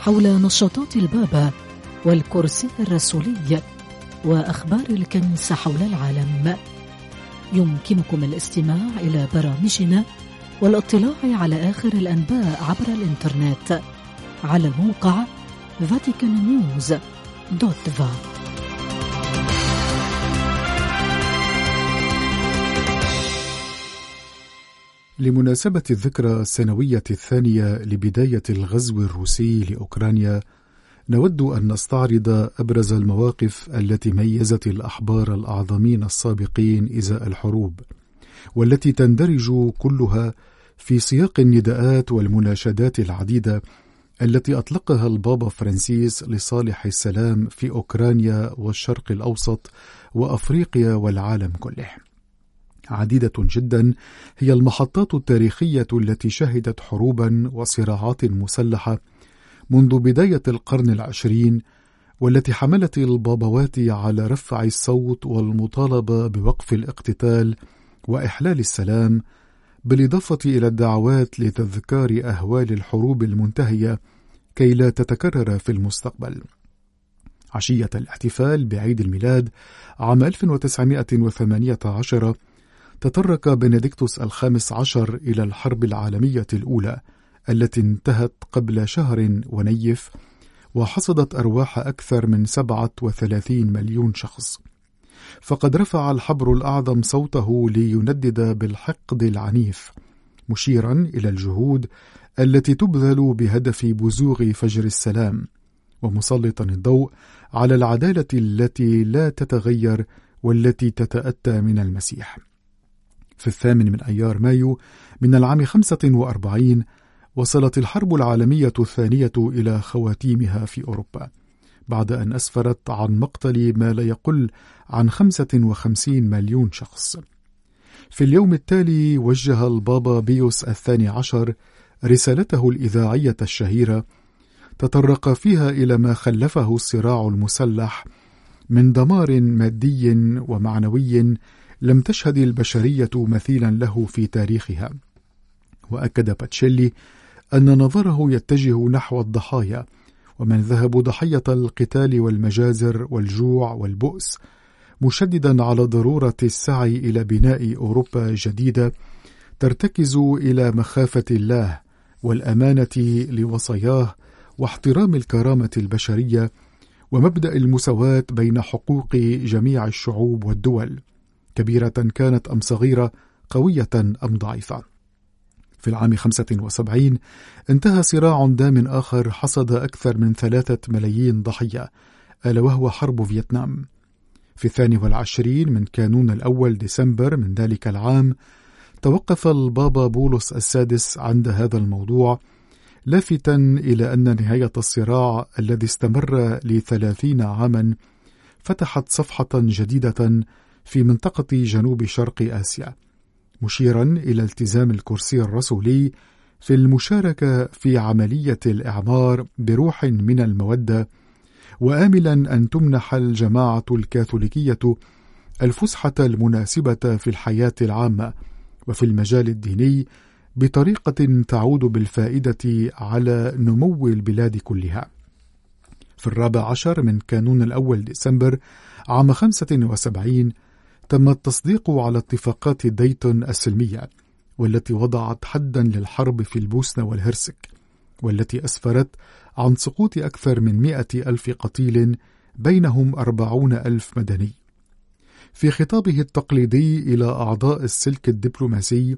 حول نشاطات البابا والكرسي الرسولي وأخبار الكنيسة حول العالم. يمكنكم الاستماع إلى برامجنا والاطلاع على آخر الأنباء عبر الإنترنت على الموقع vaticannews.va لمناسبة الذكرى السنوية الثانية لبداية الغزو الروسي لأوكرانيا نود أن نستعرض أبرز المواقف التي ميزت الأحبار الأعظمين السابقين إزاء الحروب والتي تندرج كلها في سياق النداءات والمناشدات العديدة التي أطلقها البابا فرانسيس لصالح السلام في أوكرانيا والشرق الأوسط وأفريقيا والعالم كله. عديدة جدا هي المحطات التاريخية التي شهدت حروبا وصراعات مسلحة منذ بداية القرن العشرين والتي حملت البابوات على رفع الصوت والمطالبة بوقف الاقتتال وإحلال السلام بالإضافة إلى الدعوات لتذكار أهوال الحروب المنتهية كي لا تتكرر في المستقبل. عشية الاحتفال بعيد الميلاد عام 1918 تطرق بنديكتوس الخامس عشر إلى الحرب العالمية الأولى التي انتهت قبل شهر ونيف وحصدت أرواح أكثر من 37 مليون شخص. فقد رفع الحبر الأعظم صوته ليندد بالحقد العنيف مشيرا إلى الجهود التي تبذل بهدف بزوغ فجر السلام ومسلطا الضوء على العدالة التي لا تتغير والتي تتأتى من المسيح. في الثامن من أيار مايو من العام 45 وصلت الحرب العالمية الثانية إلى خواتيمها في أوروبا بعد أن أسفرت عن مقتل ما لا يقل عن 55 مليون شخص. في اليوم التالي وجه البابا بيوس الثاني عشر رسالته الإذاعية الشهيرة تطرق فيها إلى ما خلفه الصراع المسلح من دمار مادي ومعنوي لم تشهد البشرية مثيلا له في تاريخها. وأكد باتشيلي أن نظره يتجه نحو الضحايا ومن ذهبوا ضحية القتال والمجازر والجوع والبؤس مشددا على ضرورة السعي إلى بناء أوروبا جديدة ترتكز إلى مخافة الله والأمانة لوصاياه واحترام الكرامة البشرية ومبدأ المساواة بين حقوق جميع الشعوب والدول. كبيرة كانت أم صغيرة قوية أم ضعيفة. في العام 75 انتهى صراع دام آخر حصد أكثر من ثلاثة ملايين ضحية ألا وهو حرب فيتنام. في الثاني والعشرين من كانون الأول ديسمبر من ذلك العام توقف البابا بولس السادس عند هذا الموضوع لافتا إلى أن نهاية الصراع الذي استمر لثلاثين عاما فتحت صفحة جديدة في منطقة جنوب شرق آسيا مشيرا إلى التزام الكرسي الرسولي في المشاركة في عملية الإعمار بروح من المودة وآملا أن تمنح الجماعة الكاثوليكية الفسحة المناسبة في الحياة العامة وفي المجال الديني بطريقة تعود بالفائدة على نمو البلاد كلها. في الرابع عشر من كانون الأول ديسمبر عام 75 تم التصديق على اتفاقات ديتون السلمية والتي وضعت حدا للحرب في البوسنة والهرسك والتي أسفرت عن سقوط أكثر من مئة ألف قتيل بينهم أربعون ألف مدني. في خطابه التقليدي إلى أعضاء السلك الدبلوماسي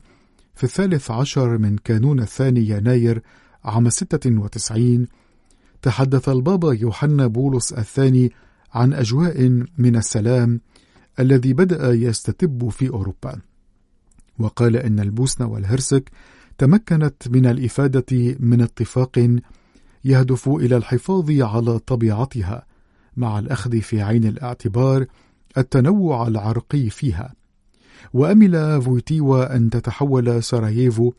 في الثالث عشر من كانون الثاني يناير عام 96 تحدث البابا يوحنا بولس الثاني عن أجواء من السلام الذي بدأ يستتب في أوروبا. وقال إن البوسنة والهرسك تمكنت من الإفادة من اتفاق يهدف إلى الحفاظ على طبيعتها مع الأخذ في عين الاعتبار التنوع العرقي فيها. وأمل فويتيوا أن تتحول سراييفو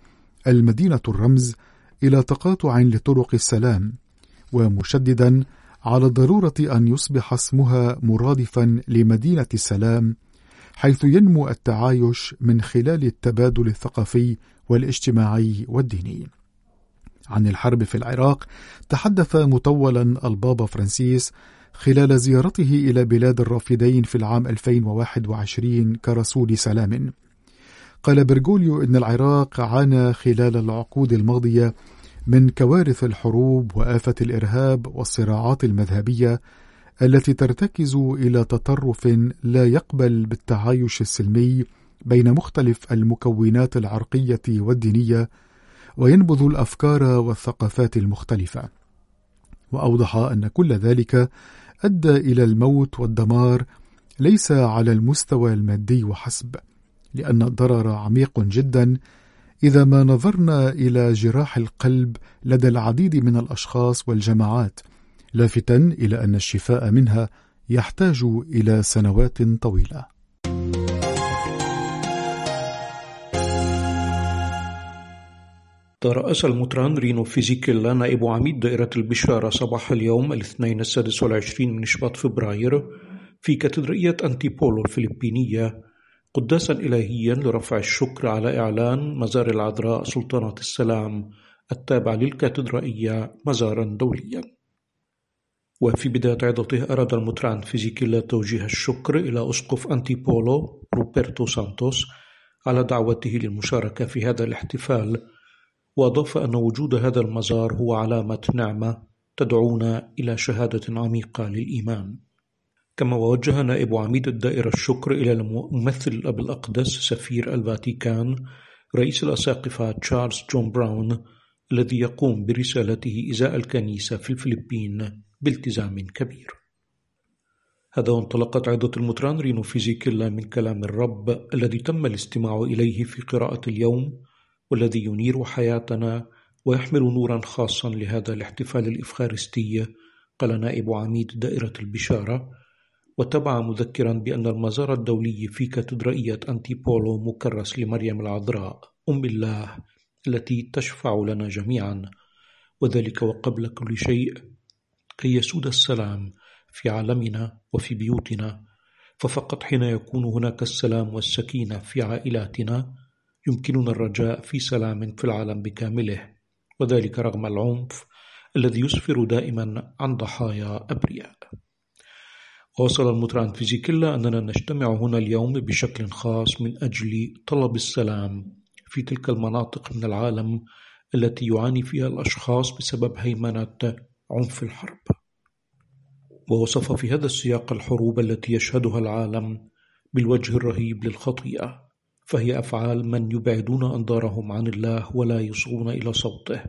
المدينة الرمز إلى تقاطع لطرق السلام ومشددا على ضرورة أن يصبح اسمها مرادفا لمدينة السلام حيث ينمو التعايش من خلال التبادل الثقافي والاجتماعي والديني. عن الحرب في العراق تحدث مطولا البابا فرانسيس خلال زيارته إلى بلاد الرافدين في العام 2021 كرسول سلام. قال برغوليو إن العراق عانى خلال العقود الماضية من كوارث الحروب وآفة الإرهاب والصراعات المذهبية التي ترتكز إلى تطرف لا يقبل بالتعايش السلمي بين مختلف المكونات العرقية والدينية وينبذ الأفكار والثقافات المختلفة. وأوضح أن كل ذلك أدى إلى الموت والدمار ليس على المستوى المادي وحسب، لأن الضرر عميق جدا إذا ما نظرنا إلى جراح القلب لدى العديد من الأشخاص والجماعات، لافتا إلى أن الشفاء منها يحتاج إلى سنوات طويلة. ترأس المطران رينو فيزيكيلا نائب عميد دائرة البشارة صباح اليوم الاثنين السادس والعشرين من شباط فبراير في كاتدرائية أنتيبولو الفلبينية قداسا إلهيا لرفع الشكر على إعلان مزار العذراء سلطانة السلام التابع للكاتدرائية مزارا دوليا. وفي بداية عظته أراد المطران فيزيكيلا توجيه الشكر إلى أسقف أنتيبولو روبرتو سانتوس على دعوته للمشاركة في هذا الاحتفال وأضاف أن وجود هذا المزار هو علامة نعمة تدعونا إلى شهادة عميقة للإيمان. كما وجه نائب عميد الدائرة الشكر إلى ممثل الأب الأقدس سفير الفاتيكان رئيس الأساقفة تشارلز جون براون الذي يقوم برسالته إزاء الكنيسة في الفلبين بالتزام كبير. هذا وانطلقت عدة المطران رينو فيزيكيلا من كلام الرب الذي تم الاستماع إليه في قراءة اليوم والذي ينير حياتنا ويحمل نورا خاصا لهذا الاحتفال الإفخارستي قال نائب عميد دائرة البشارة. وتبع مذكرا بأن المزار الدولي في كاتدرائية أنتيبولو مكرس لمريم العذراء أم الله التي تشفع لنا جميعا. وذلك وقبل كل شيء كي يسود السلام في عالمنا وفي بيوتنا. ففقط حين يكون هناك السلام والسكينة في عائلاتنا يمكننا الرجاء في سلام في العالم بكامله. وذلك رغم العنف الذي يسفر دائما عن ضحايا أبرياء. واصل المطران فيزيكيلا أننا نجتمع هنا اليوم بشكل خاص من أجل طلب السلام في تلك المناطق من العالم التي يعاني فيها الأشخاص بسبب هيمنة عنف الحرب. ووصف في هذا السياق الحروب التي يشهدها العالم بالوجه الرهيب للخطيئة فهي أفعال من يبعدون أنظارهم عن الله ولا يصغون إلى صوته.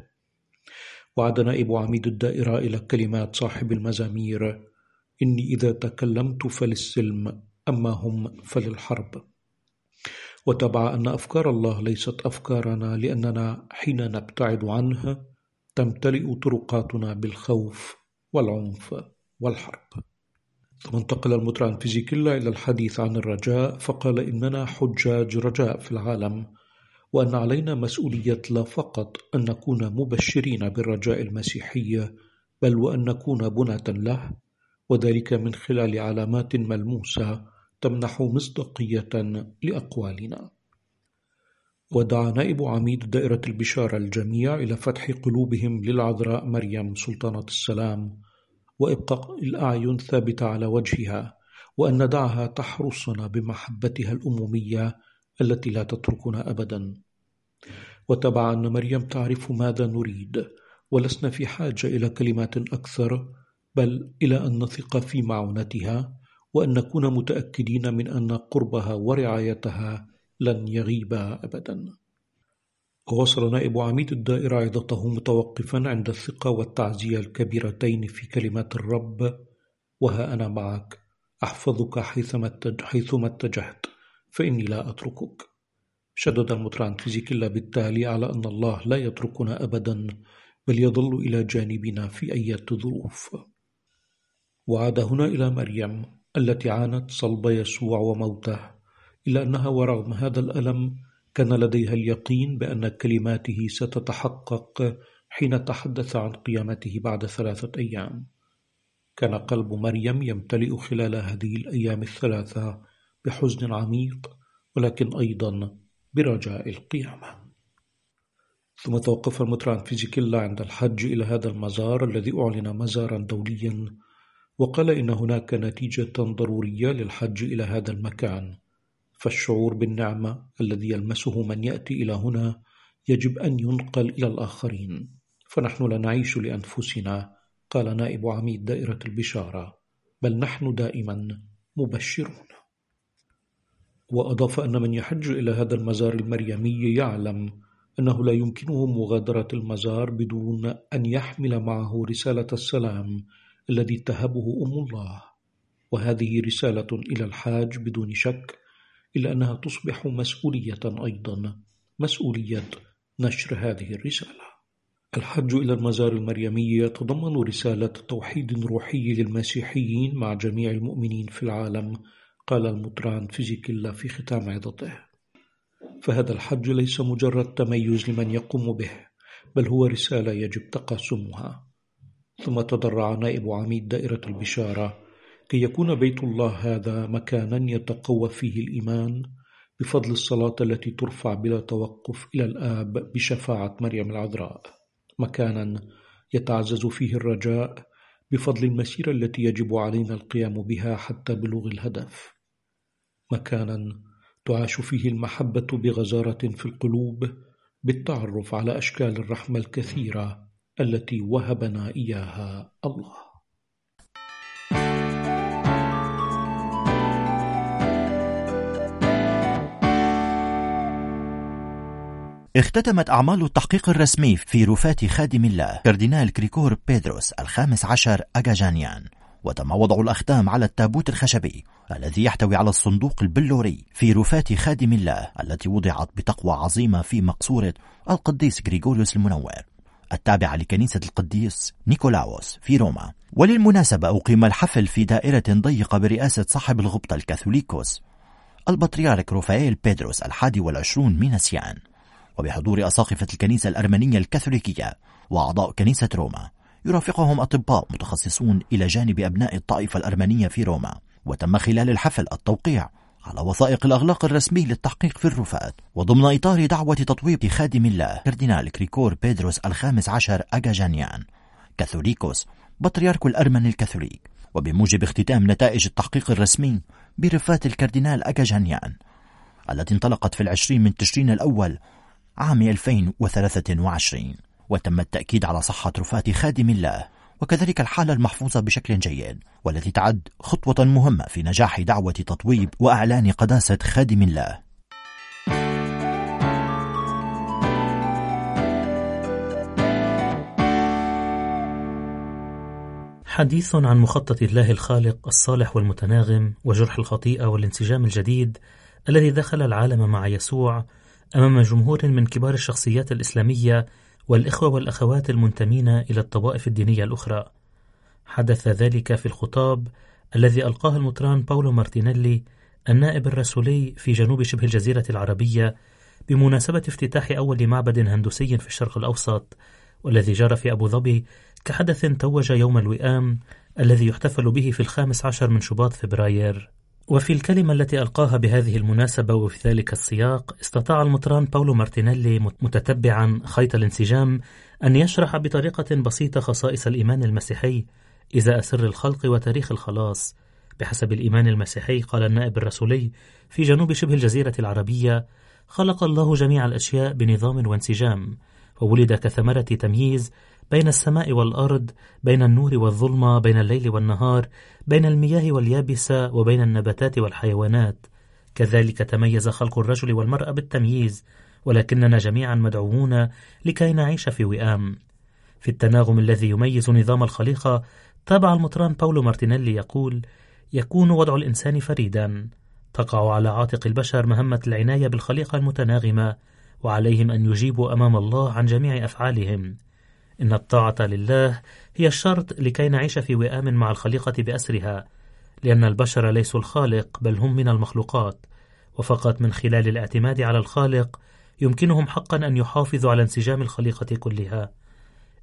وعد نائب عميد الدائرة إلى كلمات صاحب المزامير إني إذا تكلمت فللسلم أما هم فللحرب. وتبع أن أفكار الله ليست أفكارنا لأننا حين نبتعد عنه تمتلئ طرقاتنا بالخوف والعنف والحرب. ثم انتقل المطران فيزيكيلا إلى الحديث عن الرجاء فقال إننا حجاج رجاء في العالم وأن علينا مسؤولية لا فقط أن نكون مبشرين بالرجاء المسيحي بل وأن نكون بنة له وذلك من خلال علامات ملموسة تمنح مصداقية لأقوالنا. ودعا نائب عميد دائرة البشارة الجميع إلى فتح قلوبهم للعذراء مريم سلطانة السلام وإبقاء الأعين ثابتة على وجهها وأن ندعها تحرسنا بمحبتها الأمومية التي لا تتركنا أبدا. وتبع أن مريم تعرف ماذا نريد ولسنا في حاجة إلى كلمات أكثر بل إلى أن نثق في معونتها وأن نكون متأكدين من أن قربها ورعايتها لن يغيبا أبدا. ووصل نائب عميد الدائرة عظته متوقفا عند الثقة والتعزية الكبيرتين في كلمات الرب وها أنا معك أحفظك حيثما اتجهت فإني لا أتركك. شدد المطران فيزيكيلا بالتالي على أن الله لا يتركنا أبدا بل يظل إلى جانبنا في أي ظروف. وعاد هنا إلى مريم التي عانت صلب يسوع وموته إلا أنها ورغم هذا الألم كان لديها اليقين بأن كلماته ستتحقق حين تحدث عن قيامته بعد ثلاثة أيام. كان قلب مريم يمتلئ خلال هذه الأيام الثلاثة بحزن عميق ولكن أيضا برجاء القيامة. ثم توقف المطران فيزيكيلا عند الحج إلى هذا المزار الذي أعلن مزارا دوليا وقال إن هناك نتيجة ضرورية للحج إلى هذا المكان فالشعور بالنعمة الذي يلمسه من يأتي إلى هنا يجب أن ينقل إلى الآخرين. فنحن لا نعيش لأنفسنا قال نائب عميد دائرة البشارة بل نحن دائما مبشرون. وأضاف أن من يحج إلى هذا المزار المريمي يعلم أنه لا يمكنه مغادرة المزار بدون أن يحمل معه رسالة السلام الذي تهبه أم الله. وهذه رسالة إلى الحاج بدون شك إلا أنها تصبح مسؤولية أيضا مسؤولية نشر هذه الرسالة. الحج إلى المزار المريمي يتضمن رسالة توحيد روحي للمسيحيين مع جميع المؤمنين في العالم قال المطران فيزيكيلا في ختام عظته. فهذا الحج ليس مجرد تميز لمن يقوم به بل هو رسالة يجب تقاسمها. ثم تضرع نائب عميد دائرة البشارة. كي يكون بيت الله هذا مكانا يتقوى فيه الإيمان بفضل الصلاة التي ترفع بلا توقف إلى الآب بشفاعة مريم العذراء. مكانا يتعزز فيه الرجاء بفضل المسيرة التي يجب علينا القيام بها حتى بلوغ الهدف. مكانا تعاش فيه المحبة بغزارة في القلوب بالتعرف على أشكال الرحمة الكثيرة. التي وهبنا إياها الله. اختتمت أعمال التحقيق الرسمي في رفاة خادم الله كاردينال كريكور بيدروس الخامس عشر أجاجانيان وتم وضع الأختام على التابوت الخشبي الذي يحتوي على الصندوق البلوري في رفاة خادم الله التي وضعت بتقوى عظيمة في مقصورة القديس غريغوريوس المنور. التابعة لكنيسة القديس نيكولاوس في روما. وللمناسبة أقيم الحفل في دائرة ضيقة برئاسة صاحب الغبطة الكاثوليكوس البطريرك روفائيل بيدروس الحادي والعشرون من سيان وبحضور أساقفة الكنيسة الأرمنية الكاثوليكية وأعضاء كنيسة روما يرافقهم أطباء متخصصون إلى جانب أبناء الطائفة الأرمنية في روما. وتم خلال الحفل التوقيع على وثائق الإغلاق الرسمي للتحقيق في الرفات وضمن إطار دعوة تطويب خادم الله كاردينال كريكور بيدروس الخامس عشر أجاجانيان كاثوليكوس بطريرك الأرمن الكاثوليك وبموجب اختتام نتائج التحقيق الرسمي برفات الكاردينال أجاجانيان التي انطلقت في العشرين من تشرين الأول عام 2023 وتم التأكيد على صحة رفات خادم الله. وكذلك الحالة المحفوظة بشكل جيد والتي تعد خطوة مهمة في نجاح دعوة تطويب وأعلان قداسة خادم الله. حديث عن مخطط الله الخالق الصالح والمتناغم وجرح الخطيئة والانسجام الجديد الذي دخل العالم مع يسوع أمام جمهور من كبار الشخصيات الإسلامية والإخوة والأخوات المنتمين إلى الطوائف الدينية الأخرى. حدث ذلك في الخطاب الذي ألقاه المطران باولو مارتينيلي النائب الرسولي في جنوب شبه الجزيرة العربية بمناسبة افتتاح أول معبد هندوسي في الشرق الأوسط والذي جرى في أبو ظبي كحدث توج يوم الوئام الذي يحتفل به في الخامس عشر من شباط فبراير. وفي الكلمة التي ألقاها بهذه المناسبة وفي ذلك السياق استطاع المطران باولو مارتينيلي متتبعا خيط الانسجام أن يشرح بطريقة بسيطة خصائص الإيمان المسيحي إزاء سر الخلق وتاريخ الخلاص. بحسب الإيمان المسيحي قال النائب الرسولي في جنوب شبه الجزيرة العربية خلق الله جميع الأشياء بنظام وانسجام وولد كثمرة تمييز بين السماء والأرض بين النور والظلمة بين الليل والنهار بين المياه واليابسة وبين النباتات والحيوانات. كذلك تميز خلق الرجل والمرأة بالتمييز ولكننا جميعا مدعوون لكي نعيش في وئام. في التناغم الذي يميز نظام الخليقة تابع المطران باولو مارتينيلي يقول يكون وضع الإنسان فريدا. تقع على عاتق البشر مهمة العناية بالخليقة المتناغمة وعليهم أن يجيبوا أمام الله عن جميع أفعالهم. إن الطاعة لله هي الشرط لكي نعيش في وئام مع الخليقة بأسرها لأن البشر ليسوا الخالق بل هم من المخلوقات. وفقط من خلال الاعتماد على الخالق يمكنهم حقا أن يحافظوا على انسجام الخليقة كلها.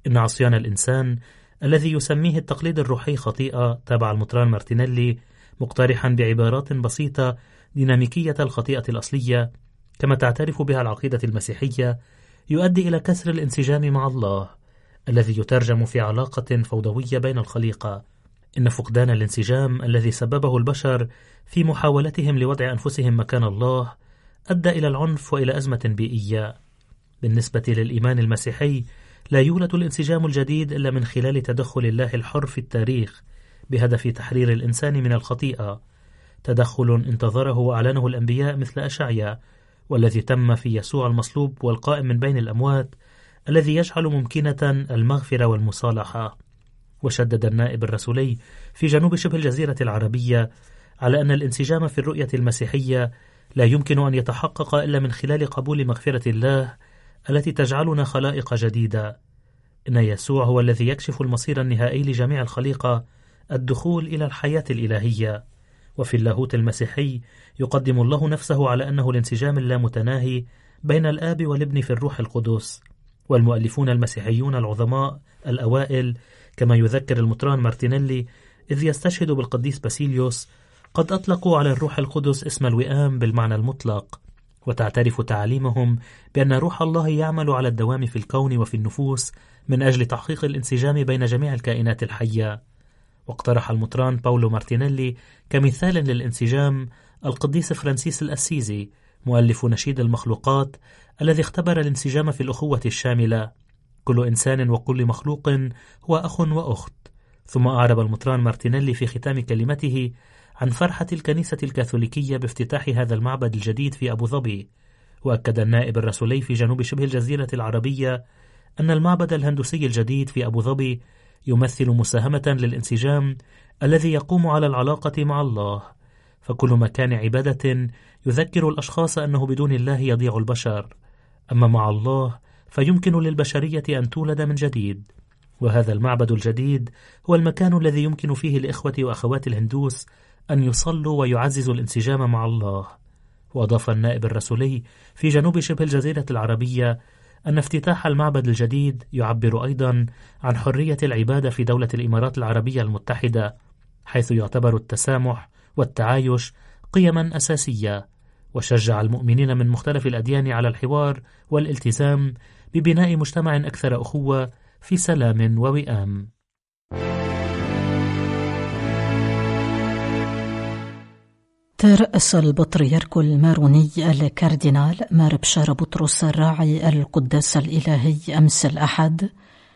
إن عصيان الإنسان الذي يسميه التقليد الروحي خطيئة تابع المطران مارتينيلي مقترحا بعبارات بسيطة ديناميكية الخطيئة الأصلية كما تعترف بها العقيدة المسيحية يؤدي إلى كسر الانسجام مع الله. الذي يترجم في علاقة فوضوية بين الخليقة. إن فقدان الانسجام الذي سببه البشر في محاولتهم لوضع أنفسهم مكان الله أدى إلى العنف وإلى أزمة بيئية. بالنسبة للإيمان المسيحي لا يولد الانسجام الجديد إلا من خلال تدخل الله الحر في التاريخ بهدف تحرير الإنسان من الخطيئة. تدخل انتظره وأعلنه الأنبياء مثل أشعيا والذي تم في يسوع المصلوب والقائم من بين الأموات الذي يجعل ممكنة المغفرة والمصالحة. وشدد النائب الرسولي في جنوب شبه الجزيرة العربية على أن الانسجام في الرؤية المسيحية لا يمكن أن يتحقق إلا من خلال قبول مغفرة الله التي تجعلنا خلائق جديدة. إن يسوع هو الذي يكشف المصير النهائي لجميع الخليقة الدخول إلى الحياة الإلهية. وفي اللاهوت المسيحي يقدم الله نفسه على أنه الانسجام اللامتناهي بين الآب والابن في الروح القدس. والمؤلفون المسيحيون العظماء الأوائل كما يذكر المطران مارتينيلي إذ يستشهد بالقديس باسيليوس قد أطلقوا على الروح القدس اسم الوئام بالمعنى المطلق. وتعترف تعاليمهم بأن روح الله يعمل على الدوام في الكون وفي النفوس من أجل تحقيق الانسجام بين جميع الكائنات الحية. واقترح المطران باولو مارتينيلي كمثال للانسجام القديس فرانسيس الأسيزي مؤلف نشيد المخلوقات الذي اختبر الانسجام في الأخوة الشاملة. كل إنسان وكل مخلوق هو أخ وأخت. ثم أعرب المطران مارتينيلي في ختام كلمته عن فرحة الكنيسة الكاثوليكية بافتتاح هذا المعبد الجديد في أبو ظبي. وأكد النائب الرسولي في جنوب شبه الجزيرة العربية أن المعبد الهندوسي الجديد في أبو ظبي يمثل مساهمة للانسجام الذي يقوم على العلاقة مع الله. فكل مكان عبادة يذكر الأشخاص أنه بدون الله يضيع البشر. أما مع الله فيمكن للبشرية أن تولد من جديد. وهذا المعبد الجديد هو المكان الذي يمكن فيه لإخوة وأخوات الهندوس أن يصلوا ويعززوا الانسجام مع الله. وأضاف النائب الرسولي في جنوب شبه الجزيرة العربية أن افتتاح المعبد الجديد يعبر أيضا عن حرية العبادة في دولة الإمارات العربية المتحدة حيث يعتبر التسامح والتعايش قيما أساسية وشجع المؤمنين من مختلف الأديان على الحوار والالتزام ببناء مجتمع أكثر أخوة في سلام ووئام. ترأس البطريرك الماروني الكاردينال مار بشار بطرس الراعي القداس الإلهي أمس الأحد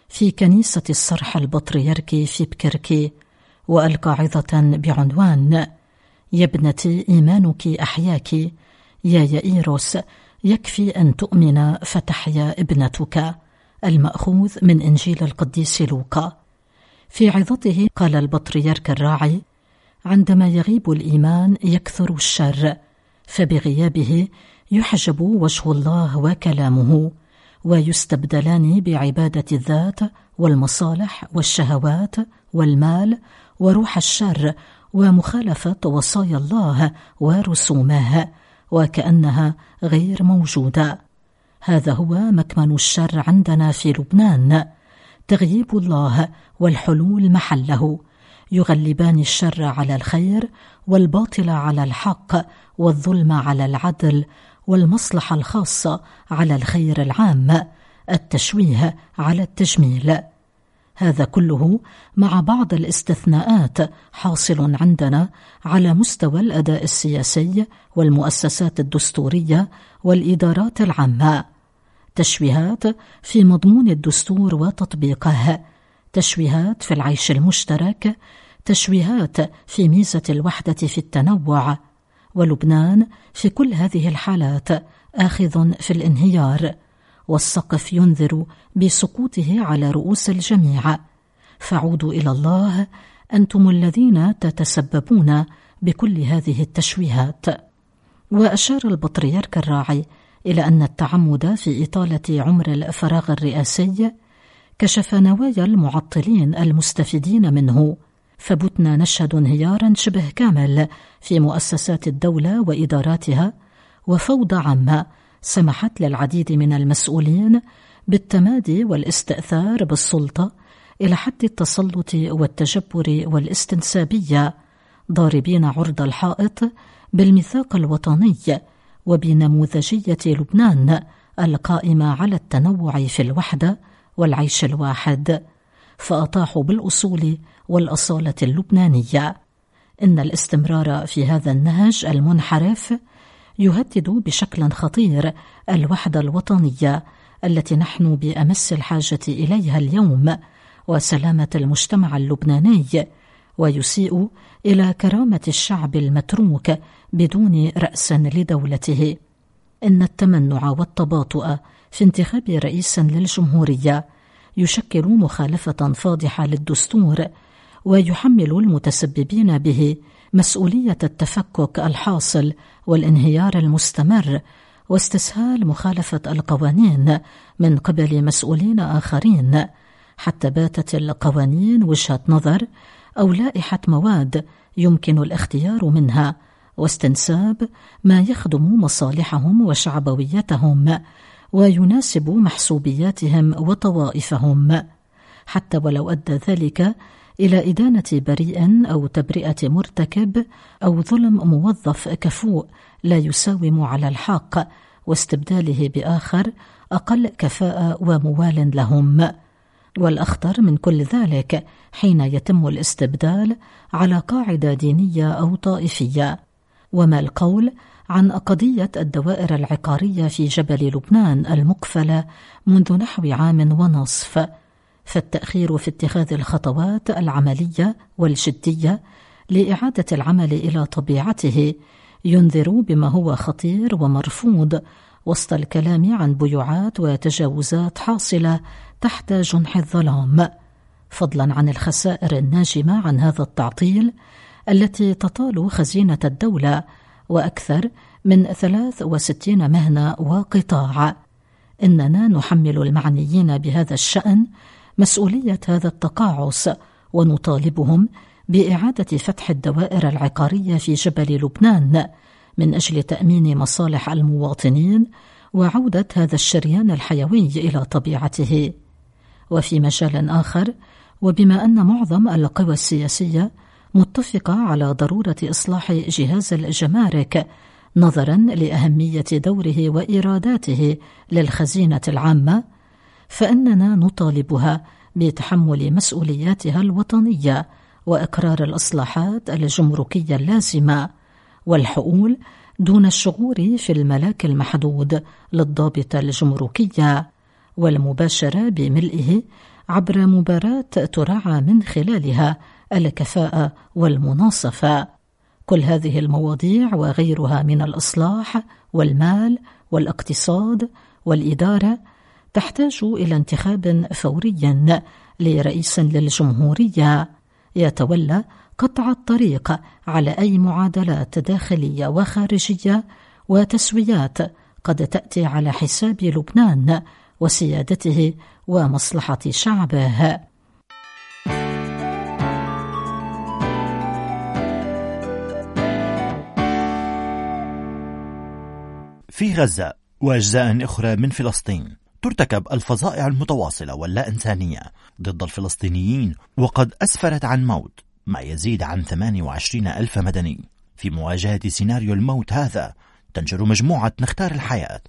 في كنيسة الصرح البطريركي في بكركي وألقى عظة بعنوان يا ابنتي إيمانك أحياك. يا يائيروس يكفي أن تؤمن فتحيا ابنتك. المأخوذ من إنجيل القديس لوقا. في عظته قال البطريرك الراعي عندما يغيب الإيمان يكثر الشر. فبغيابه يحجب وجه الله وكلامه ويستبدلان بعبادة الذات والمصالح والشهوات والمال وروح الشر ومخالفة وصايا الله ورسومه وكأنها غير موجودة. هذا هو مكمن الشر عندنا في لبنان. تغييب الله والحلول محله. يغلبان الشر على الخير والباطل على الحق والظلم على العدل والمصلحة الخاصة على الخير العام. التشويه على التجميل. هذا كله مع بعض الاستثناءات حاصل عندنا على مستوى الأداء السياسي والمؤسسات الدستورية والإدارات العامة. تشويهات في مضمون الدستور وتطبيقه. تشويهات في العيش المشترك. تشويهات في ميزة الوحدة في التنوع. ولبنان في كل هذه الحالات آخذ في الانهيار. والسقف ينذر بسقوطه على رؤوس الجميع. فعودوا إلى الله أنتم الذين تتسببون بكل هذه التشويهات. وأشار البطريرك الراعي إلى أن التعمد في إطالة عمر الفراغ الرئاسي كشف نوايا المعطلين المستفيدين منه. فبتنا نشهد انهيارا شبه كامل في مؤسسات الدولة وإداراتها وفوضى عامه سمحت للعديد من المسؤولين بالتمادي والاستئثار بالسلطة إلى حد التسلط والتجبر والاستنسابية ضاربين عرض الحائط بالميثاق الوطني وبنموذجية لبنان القائمة على التنوع في الوحدة والعيش الواحد فأطاحوا بالأصول والأصالة اللبنانية. إن الاستمرار في هذا النهج المنحرف يهدد بشكل خطير الوحدة الوطنية التي نحن بأمس الحاجة إليها اليوم وسلامة المجتمع اللبناني ويسيء إلى كرامة الشعب المتروك بدون رأس لدولته. إن التمنع والتباطؤ في انتخاب رئيس للجمهورية يشكل مخالفة فاضحة للدستور ويحمل المتسببين به مسؤولية التفكك الحاصل والانهيار المستمر واستسهال مخالفة القوانين من قبل مسؤولين آخرين حتى باتت القوانين وجهة نظر أو لائحة مواد يمكن الاختيار منها واستنساب ما يخدم مصالحهم وشعبويتهم ويناسب محسوبياتهم وطوائفهم. حتى ولو أدى ذلك إلى إدانة بريء أو تبرئة مرتكب أو ظلم موظف كفوء لا يساوم على الحق واستبداله بآخر أقل كفاءة وموال لهم. والأخطر من كل ذلك حين يتم الاستبدال على قاعدة دينية أو طائفية. وما القول عن قضية الدوائر العقارية في جبل لبنان المقفلة منذ نحو عام ونصف؟ فالتأخير في اتخاذ الخطوات العملية والجديه لإعادة العمل إلى طبيعته ينذر بما هو خطير ومرفوض وسط الكلام عن بيوعات وتجاوزات حاصلة تحت جنح الظلام فضلا عن الخسائر الناجمة عن هذا التعطيل التي تطال خزينة الدولة وأكثر من 63 مهنة وقطاع. إننا نحمل المعنيين بهذا الشأن مسؤولية هذا التقاعس ونطالبهم بإعادة فتح الدوائر العقارية في جبل لبنان من أجل تأمين مصالح المواطنين وعودة هذا الشريان الحيوي إلى طبيعته. وفي مجال آخر وبما أن معظم القوى السياسية متفقة على ضرورة إصلاح جهاز الجمارك نظرا لأهمية دوره وإيراداته للخزينة العامة فإننا نطالبها بتحمل مسؤولياتها الوطنية وإقرار الإصلاحات الجمركية اللازمة والحقول دون الشغور في الملاك المحدود للضابطه الجمركية والمباشره بملئه عبر مباراة تراعى من خلالها الكفاءة والمناصفة. كل هذه المواضيع وغيرها من الإصلاح والمال والاقتصاد والإدارة تحتاج إلى انتخاب فوري لرئيس للجمهورية. يتولى قطع الطريق على أي معادلات داخلية وخارجية وتسويات قد تأتي على حساب لبنان وسيادته ومصلحة شعبه. في غزة وأجزاء أخرى من فلسطين. ترتكب الفظائع المتواصلة واللا إنسانية ضد الفلسطينيين وقد أسفرت عن موت ما يزيد عن 28 ألف مدني. في مواجهة سيناريو الموت هذا تنشر مجموعة نختار الحياة.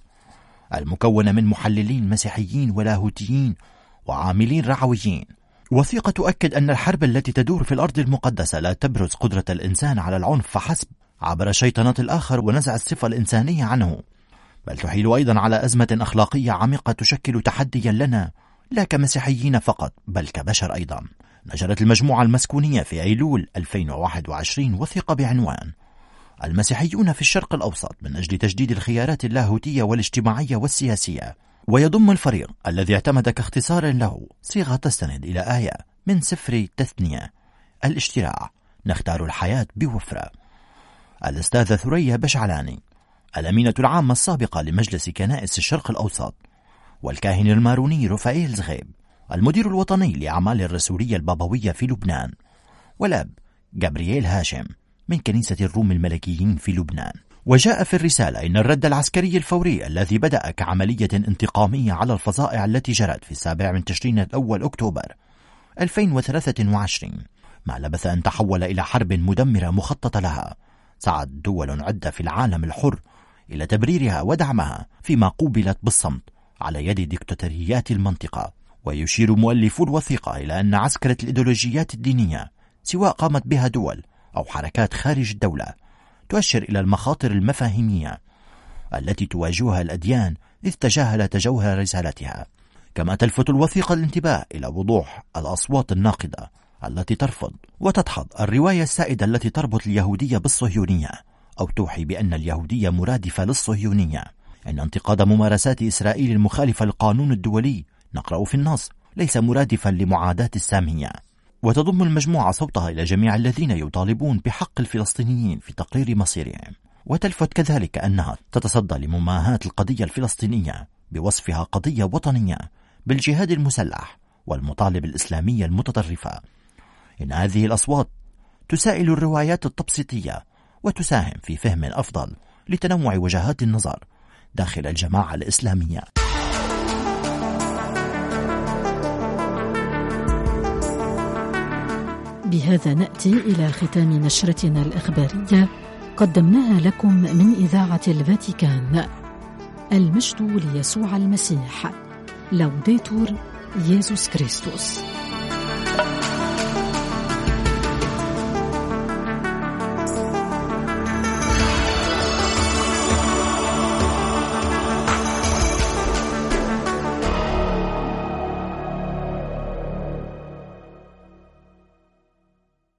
المكونة من محللين مسيحيين ولاهوتيين وعاملين رعويين. وثيقة تؤكد أن الحرب التي تدور في الأرض المقدسة لا تبرز قدرة الإنسان على العنف فحسب عبر شيطنة الآخر ونزع الصفة الإنسانية عنه. بل تحيل أيضا على أزمة أخلاقية عميقة تشكل تحديا لنا لا كمسيحيين فقط بل كبشر أيضا. نشرت المجموعة المسكونية في أيلول 2021 وثيقة بعنوان المسيحيون في الشرق الأوسط من أجل تجديد الخيارات اللاهوتية والاجتماعية والسياسية. ويضم الفريق الذي اعتمد كاختصار له صيغة تستند إلى آية من سفر تثنية الاشتراع نختار الحياة بوفرة. الأستاذة ثريا بشعلاني. الأمينة العامة السابقة لمجلس كنائس الشرق الأوسط والكاهن الماروني رفائيل زغيب المدير الوطني لأعمال الرسولية البابوية في لبنان والأب جابرييل هاشم من كنيسة الروم الملكيين في لبنان. وجاء في الرسالة إن الرد العسكري الفوري الذي بدأ كعملية انتقامية على الفظائع التي جرت في السابع من تشرين الأول أكتوبر 2023 ما لبث أن تحول إلى حرب مدمرة مخططة لها سعت دول عدة في العالم الحر إلى تبريرها ودعمها فيما قوبلت بالصمت على يد ديكتاتوريات المنطقة. ويشير مؤلفو الوثيقة إلى أن عسكرة الإيديولوجيات الدينية سواء قامت بها دول أو حركات خارج الدولة تؤشر إلى المخاطر المفاهيمية التي تواجهها الأديان إذ تجاهلت جوهر رسالتها. كما تلفت الوثيقة الانتباه إلى وضوح الأصوات الناقدة التي ترفض وتدحض الرواية السائدة التي تربط اليهودية بالصهيونية. أو توحي بأن اليهودية مرادفة للصهيونية. إن انتقاد ممارسات إسرائيل المخالفة للقانون الدولي نقرأ في النص ليس مرادفا لمعاداة السامية. وتضم المجموعة صوتها إلى جميع الذين يطالبون بحق الفلسطينيين في تقرير مصيرهم. وتلفت كذلك أنها تتصدى لمماهاة القضية الفلسطينية بوصفها قضية وطنية بالجهاد المسلح والمطالب الإسلامية المتطرفة. إن هذه الأصوات تسائل الروايات التبسيطية وتساهم في فهم أفضل لتنوع وجهات النظر داخل الجماعة الإسلامية. بهذا نأتي إلى ختام نشرتنا الإخبارية. قدمناها لكم من إذاعة الفاتيكان. المجد ليسوع المسيح. لوديتور ييسوس كريستوس